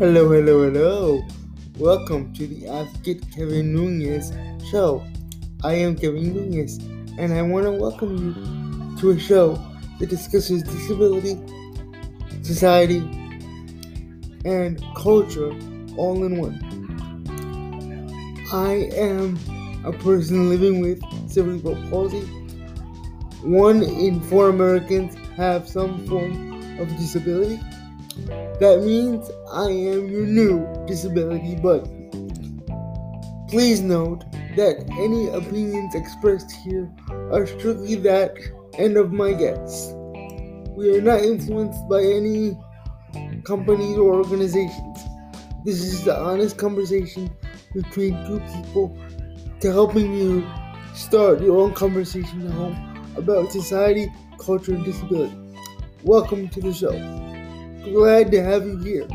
Hello, hello, hello. Welcome to the Advocate Kevin Nunez show. I am Kevin Nunez, and I want to welcome you to a show that discusses disability, society, and culture all in one. I am a person living with cerebral palsy. One in four Americans have some form of disability. That means I am your new disability buddy. Please note that any opinions expressed here are strictly that and of my guests. We are not influenced by any companies or organizations. This is the honest conversation between two people to helping you start your own conversation at home about society, culture, and disability. Welcome to the show. Glad to have you here.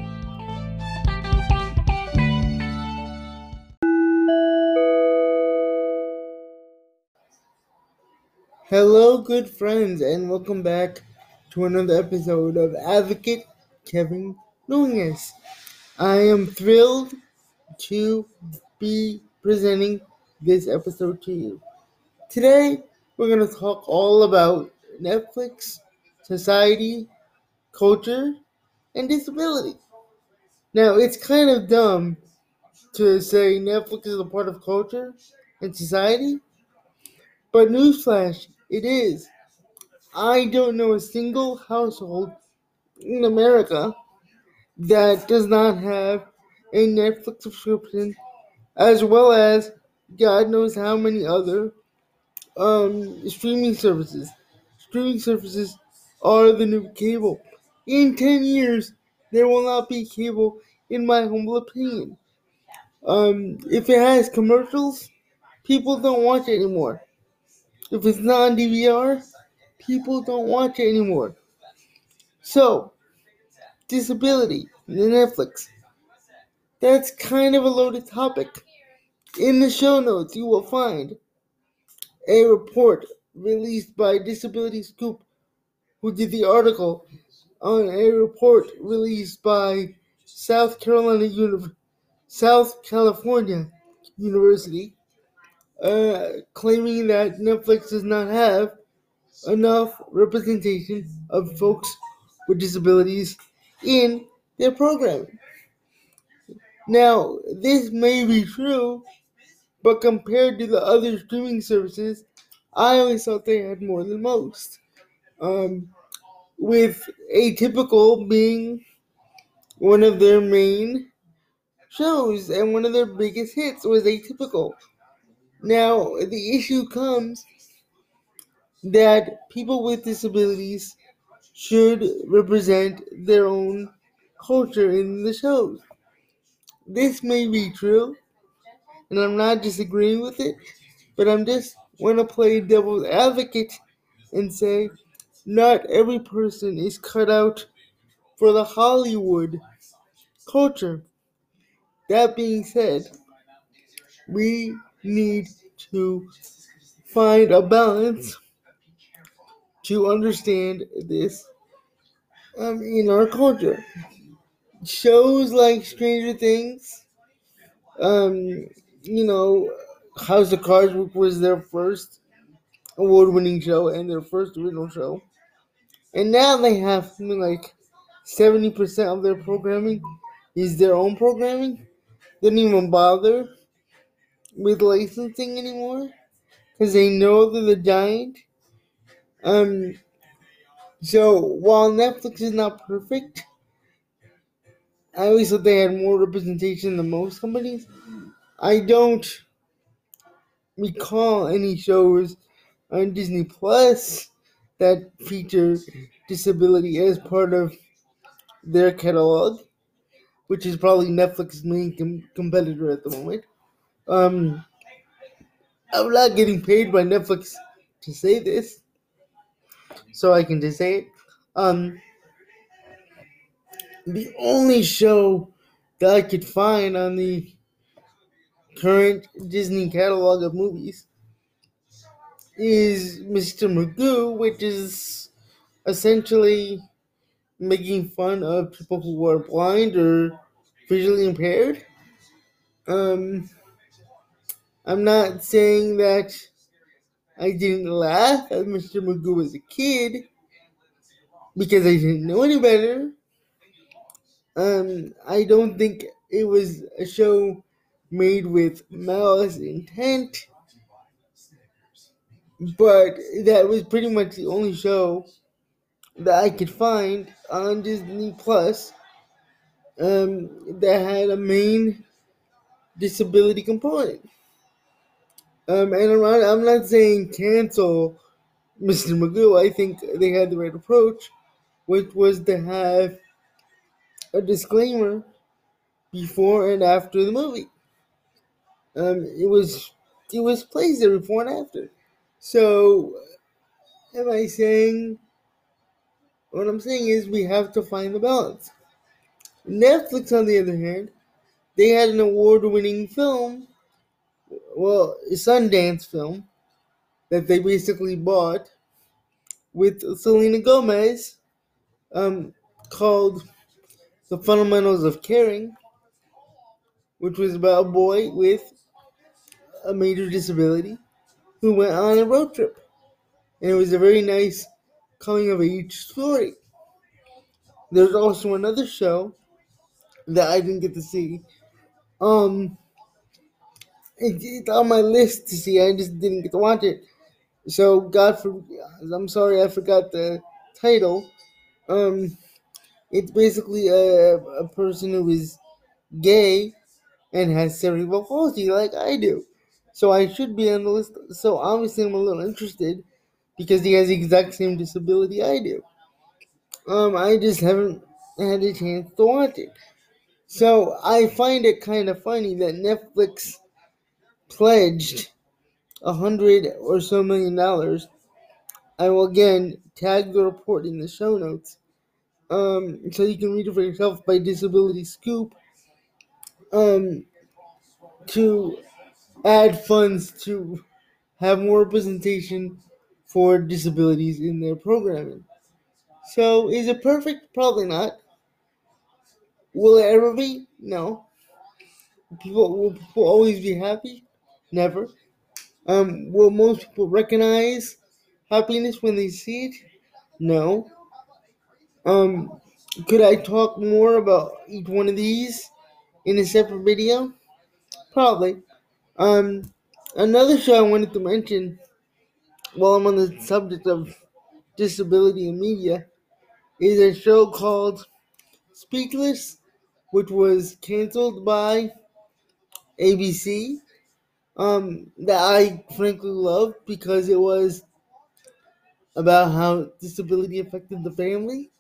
Hello, good friends, and welcome back to another episode of Advocate Kevin Nunez. I am thrilled to be presenting this episode to you. Today, we're going to talk all about Netflix, society, culture, and disability. Now, it's kind of dumb to say Netflix is a part of culture and society, but newsflash, it is. I don't know a single household in America that does not have a Netflix subscription, as well as God knows how many other um, streaming services. Streaming services are the new cable. In 10 years, there will not be cable, in my humble opinion. Um, if it has commercials, people don't watch it anymore. If it's not on DVR, people don't watch it anymore. So, disability, Netflix. That's kind of a loaded topic. In the show notes, you will find a report released by Disability Scoop, who did the article on a report released by South Carolina Uni- South California University, uh, claiming that Netflix does not have enough representation of folks with disabilities in their programming. Now, this may be true, but compared to the other streaming services, I always thought they had more than most. Um, with Atypical being one of their main shows, and one of their biggest hits was Atypical. Now, the issue comes that people with disabilities should represent their own culture in the shows. This may be true, and I'm not disagreeing with it, but I'm just want to play devil's advocate and say not every person is cut out for the Hollywood culture. That being said, we need to find a balance to understand this um, in our culture. Shows like Stranger Things, um, you know, House of Cards was their first award winning show and their first original show. And now they have something like 70% of their programming is their own programming. They don't even bother with licensing anymore because they know that they're the giant. Um, so while Netflix is not perfect, I always thought they had more representation than most companies. I don't recall any shows on Disney Plus that feature disability as part of their catalog, which is probably Netflix's main com- competitor at the moment. Um, I'm not getting paid by Netflix to say this, so I can just say it. Um, the only show that I could find on the current Disney catalog of movies is Mr. Magoo, which is essentially making fun of people who are blind or visually impaired. Um, I'm not saying that I didn't laugh at Mr. Magoo as a kid because I didn't know any better. Um, I don't think it was a show made with malice intent, but that was pretty much the only show that I could find on Disney Plus um, that had a main disability component. Um, and I'm not, I'm not saying cancel Mr. Magoo. I think they had the right approach, which was to have a disclaimer before and after the movie. Um, it was it was placed there before and after. So, am I saying? What I'm saying is we have to find the balance. Netflix, on the other hand, they had an award-winning film, well, a Sundance film that they basically bought with Selena Gomez, um, called "The Fundamentals of Caring," which was about a boy with a major disability who went on a road trip. And it was a very nice coming of age story. There's also another show that I didn't get to see. Um, it, it's on my list to see. I just didn't get to watch it. So God for I'm sorry I forgot the title. Um, it's basically a, a person who is gay and has cerebral palsy like I do. So I should be on the list. So obviously I'm a little interested because he has the exact same disability I do. Um, I just haven't had a chance to watch it. So I find it kind of funny that Netflix pledged a hundred or so million dollars. I will again tag the report in the show notes, um, so you can read it for yourself by Disability Scoop. Um, to add funds to have more representation for disabilities in their programming. So, is it perfect? Probably not. Will it ever be? No. People will people always be happy? Never. Um, will most people recognize happiness when they see it? No. Um, could I talk more about each one of these in a separate video? Probably. Um, another show I wanted to mention while I'm on the subject of disability in media is a show called Speechless, which was canceled by ABC. Um, that I frankly loved because it was about how disability affected the family.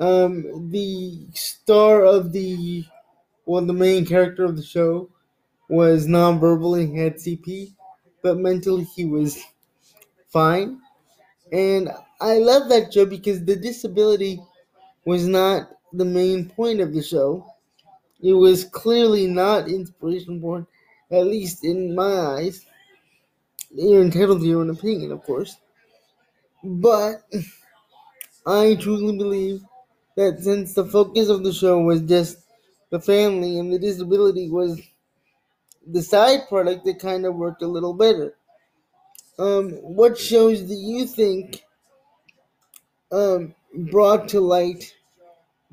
Um, the star of the, well, the main character of the show was nonverbal and had CP, but mentally he was fine. And I love that show because the disability was not the main point of the show. It was clearly not inspiration porn, at least in my eyes. You're entitled to your own opinion, of course. But I truly believe that since the focus of the show was just the family and the disability was the side product, that kind of worked a little better. Um, what shows do you think um, brought to light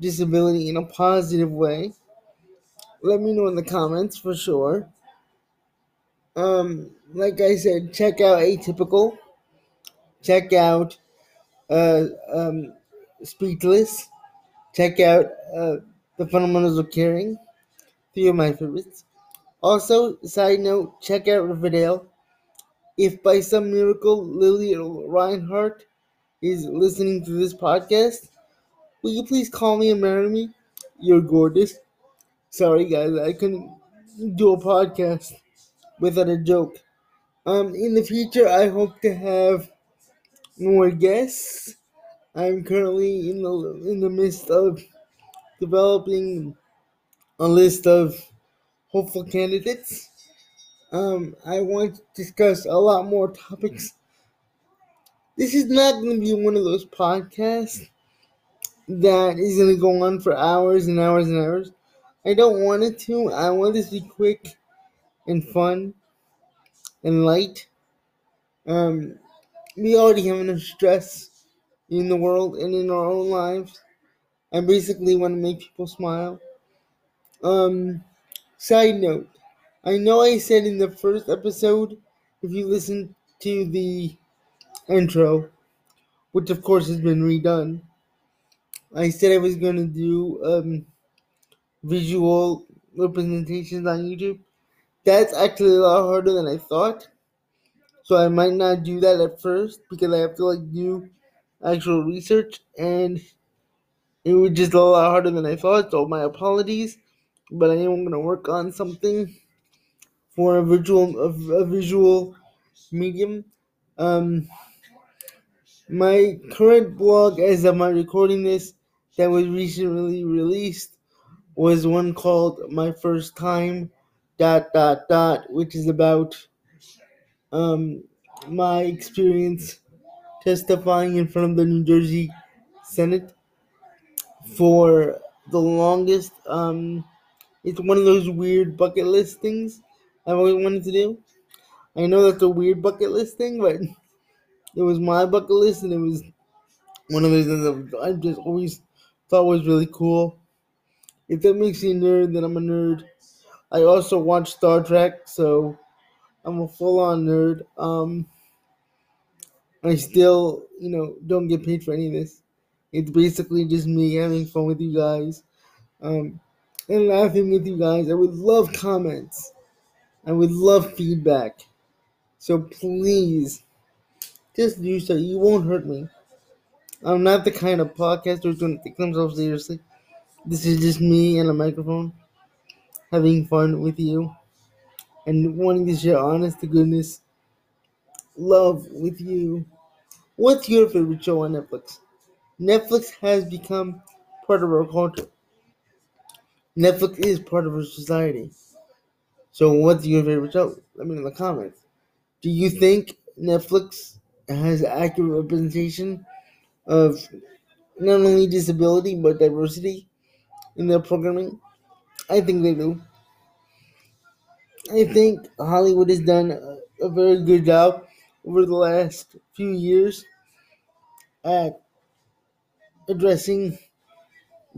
disability in a positive way? Let me know in the comments for sure. Um, like I said, check out Atypical. Check out uh, um, Speechless. Check out uh, The Fundamentals of Caring. Three of my favorites. Also, side note, check out Riverdale. If by some miracle Lili Reinhart is listening to this podcast, will you please call me and marry me? You're gorgeous. Sorry, guys, I couldn't do a podcast without a joke. Um, in the future, I hope to have more guests. I'm currently in the in the midst of developing a list of hopeful candidates. Um, I want to discuss a lot more topics. This is not going to be one of those podcasts that is going to go on for hours and hours and hours. I don't want it to. I want this to be quick and fun and light. Um, we already have enough stress in the world and in our own lives. I basically want to make people smile. Um, side note, I know I said in the first episode, if you listen to the intro, which of course has been redone, I said I was going to do um, visual representations on YouTube. That's actually a lot harder than I thought. So I might not do that at first because I have to like do actual research and it was just a lot harder than I thought. So my apologies, but I am gonna work on something for a visual a, a visual medium. Um, my current blog, as of my recording this, that was recently released, was one called "My First Time." Dot dot dot, which is about um my experience testifying in front of the New Jersey Senate for the longest. Um, it's one of those weird bucket list things I've always wanted to do. I know that's a weird bucket list thing, but it was my bucket list, and it was one of those things I just always thought was really cool. If that makes you a nerd, then I'm a nerd. I also watch Star Trek, so I'm a full on nerd. Um, I still, you know, don't get paid for any of this. It's basically just me having fun with you guys um, and laughing with you guys. I would love comments. I would love feedback. So please, just do so. You won't hurt me. I'm not the kind of podcaster who's going to take themselves seriously. This is just me and a microphone having fun with you and wanting to share honest to goodness love with you. What's your favorite show on Netflix? Netflix has become part of our culture. Netflix is part of our society. So, what's your favorite show? Let me know in the comments. Do you think Netflix has accurate representation of not only disability but diversity in their programming? I think they do. I think Hollywood has done a, very good job over the last few years at addressing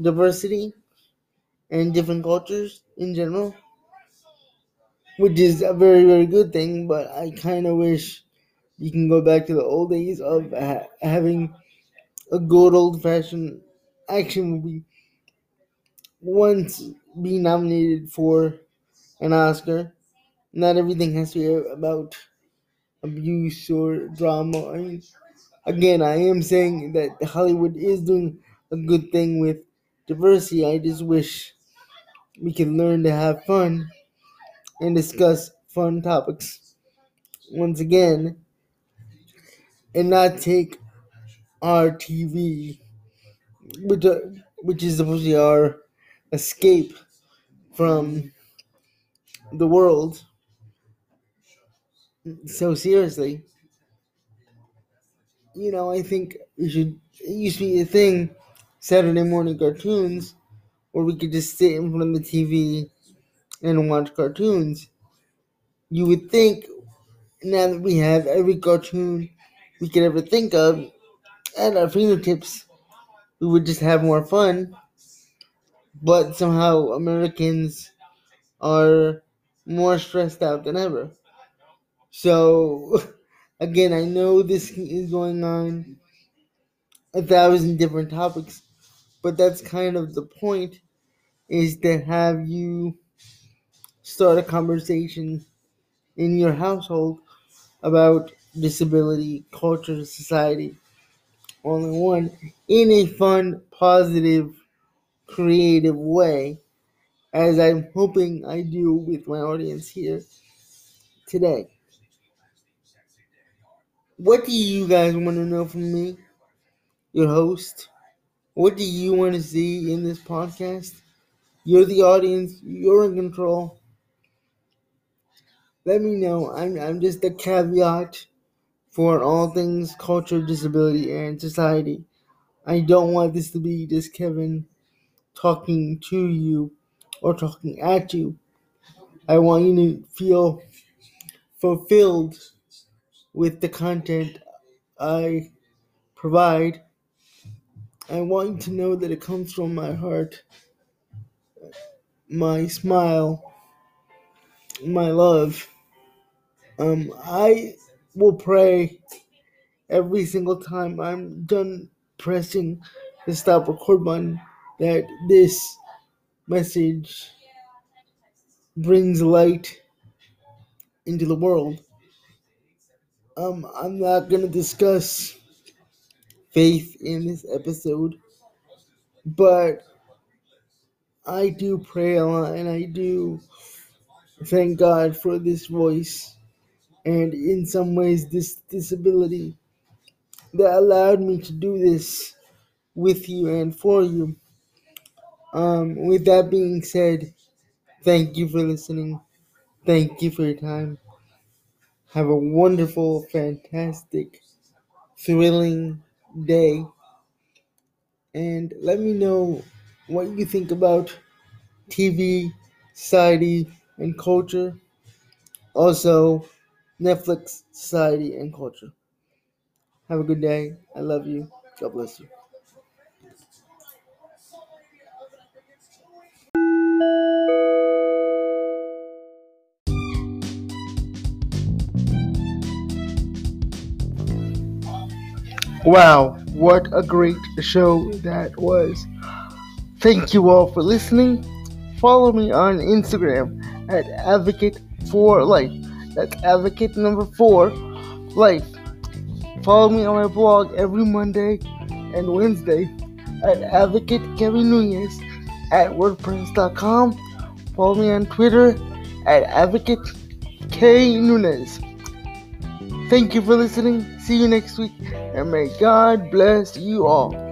diversity and different cultures in general, which is a very, very good thing. But I kind of wish you can go back to the old days of ha- having a good old fashioned action movie once be nominated for an Oscar. Not everything has to be about abuse or drama. I mean, again, I am saying that Hollywood is doing a good thing with diversity. I just wish we can learn to have fun and discuss fun topics once again and not take our TV, which, uh, which is supposed to be our escape from the world, so seriously. You know, I think we should. It used to be a thing, Saturday morning cartoons, where we could just sit in front of the TV and watch cartoons. You would think now that we have every cartoon we could ever think of at our fingertips, we would just have more fun. But somehow Americans are more stressed out than ever. So, again, I know this is going on a thousand different topics, but that's kind of the point is to have you start a conversation in your household about disability, culture, society, all in one, in a fun, positive, creative way, as I'm hoping I do with my audience here today. What do you guys want to know from me, your host? What do you want to see in this podcast? You're the audience, you're in control. Let me know. I'm, I'm just a caveat for all things culture, disability, and society. I don't want this to be just Kevin talking to you or talking at you. I want you to feel fulfilled with the content I provide. I want you to know that it comes from my heart, my smile, my love. Um, I will pray every single time I'm done pressing the stop record button that this message brings light into the world. Um, I'm not gonna discuss faith in this episode, but I do pray a lot and I do thank God for this voice and in some ways this disability that allowed me to do this with you and for you. Um, with that being said, thank you for listening. Thank you for your time. Have a wonderful, fantastic, thrilling day. And let me know what you think about TV, society, and culture. Also, Netflix, society, and culture. Have a good day. I love you. God bless you. Wow, what a great show that was. Thank you all for listening. Follow me on Instagram at Advocate for Life. That's Advocate number four, Life. Follow me on my blog every Monday and Wednesday at Advocate Kevin Nunez at WordPress.com. Follow me on Twitter at Advocate K Nunez. Thank you for listening. See you next week, and may God bless you all.